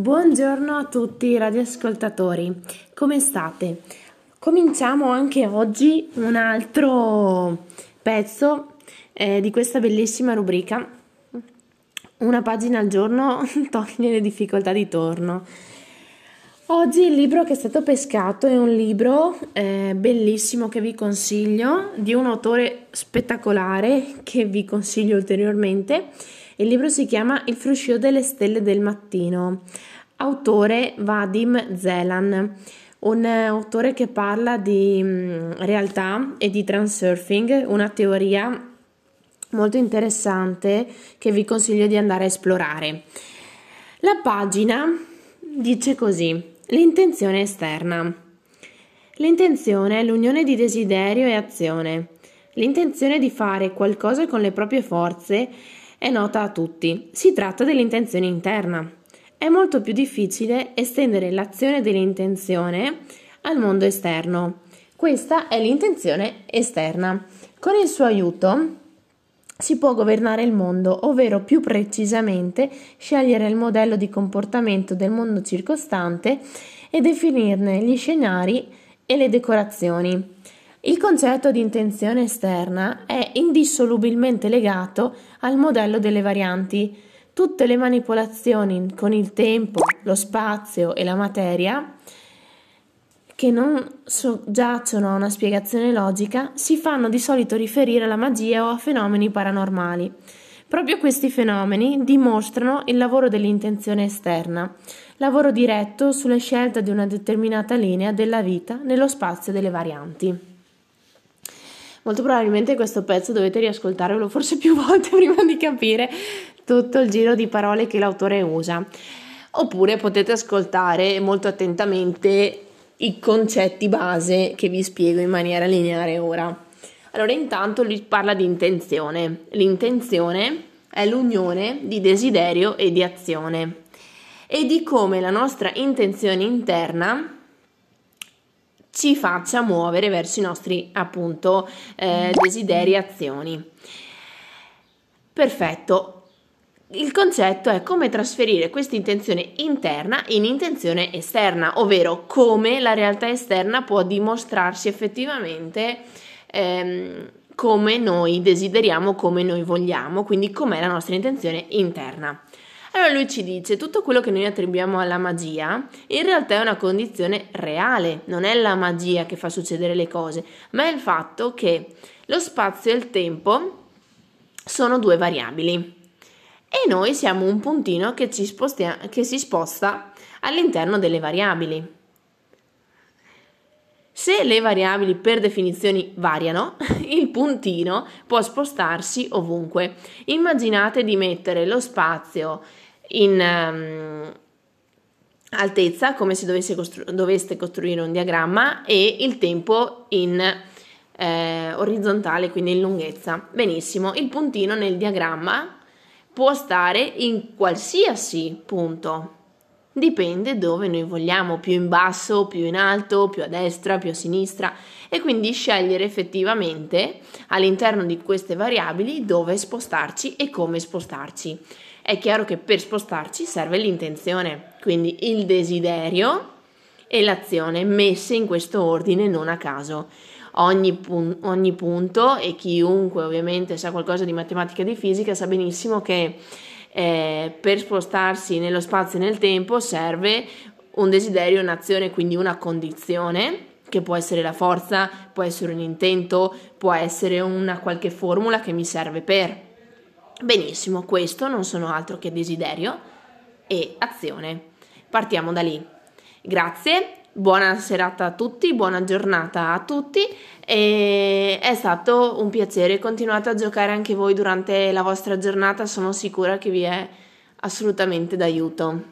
Buongiorno a tutti i radioascoltatori, come state? Cominciamo anche oggi un altro pezzo eh, di questa bellissima rubrica. Una pagina al giorno toglie le difficoltà di torno. Oggi il libro che è stato pescato è un libro eh, bellissimo che vi consiglio, di un autore spettacolare che vi consiglio ulteriormente. Il libro si chiama Il fruscio delle stelle del mattino, autore Vadim Zelan, un autore che parla di mm, realtà e di transurfing, una teoria molto interessante che vi consiglio di andare a esplorare. La pagina dice così: l'intenzione esterna. L'intenzione è l'unione di desiderio e azione. L'intenzione di fare qualcosa con le proprie forze è nota a tutti. Si tratta dell'intenzione interna. È molto più difficile estendere l'azione dell'intenzione al mondo esterno. Questa è l'intenzione esterna. Con il suo aiuto si può governare il mondo, ovvero più precisamente scegliere il modello di comportamento del mondo circostante e definirne gli scenari e le decorazioni. Il concetto di intenzione esterna è indissolubilmente legato al modello delle varianti. Tutte le manipolazioni con il tempo, lo spazio e la materia che non soggiacciono a una spiegazione logica si fanno di solito riferire alla magia o a fenomeni paranormali. Proprio questi fenomeni dimostrano il lavoro dell'intenzione esterna, lavoro diretto sulla scelta di una determinata linea della vita nello spazio delle varianti. Molto probabilmente questo pezzo dovete riascoltarvelo forse più volte prima di capire tutto il giro di parole che l'autore usa. Oppure potete ascoltare molto attentamente i concetti base che vi spiego in maniera lineare ora. Allora, intanto lui parla di intenzione. L'intenzione è l'unione di desiderio e di azione e di come la nostra intenzione interna ci faccia muovere verso i nostri appunto eh, desideri e azioni. Perfetto. Il concetto è come trasferire questa intenzione interna in intenzione esterna, ovvero come la realtà esterna può dimostrarsi effettivamente ehm, come noi desideriamo, come noi vogliamo, quindi com'è la nostra intenzione interna. Allora lui ci dice tutto quello che noi attribuiamo alla magia in realtà è una condizione reale, non è la magia che fa succedere le cose, ma è il fatto che lo spazio e il tempo sono due variabili e noi siamo un puntino che, sposta, che si sposta all'interno delle variabili. Se le variabili per definizione variano, il puntino può spostarsi ovunque. Immaginate di mettere lo spazio in um, altezza, come se costru- doveste costruire un diagramma, e il tempo in eh, orizzontale, quindi in lunghezza. Benissimo, il puntino nel diagramma può stare in qualsiasi punto. Dipende dove noi vogliamo, più in basso, più in alto, più a destra, più a sinistra e quindi scegliere effettivamente all'interno di queste variabili dove spostarci e come spostarci è chiaro che per spostarci serve l'intenzione, quindi il desiderio e l'azione messe in questo ordine non a caso. Ogni, pun- ogni punto e chiunque ovviamente sa qualcosa di matematica e di fisica sa benissimo che eh, per spostarsi nello spazio e nel tempo serve un desiderio, un'azione, quindi una condizione che può essere la forza, può essere un intento, può essere una qualche formula che mi serve per. Benissimo, questo non sono altro che desiderio e azione. Partiamo da lì. Grazie, buona serata a tutti, buona giornata a tutti e è stato un piacere. Continuate a giocare anche voi durante la vostra giornata, sono sicura che vi è assolutamente d'aiuto.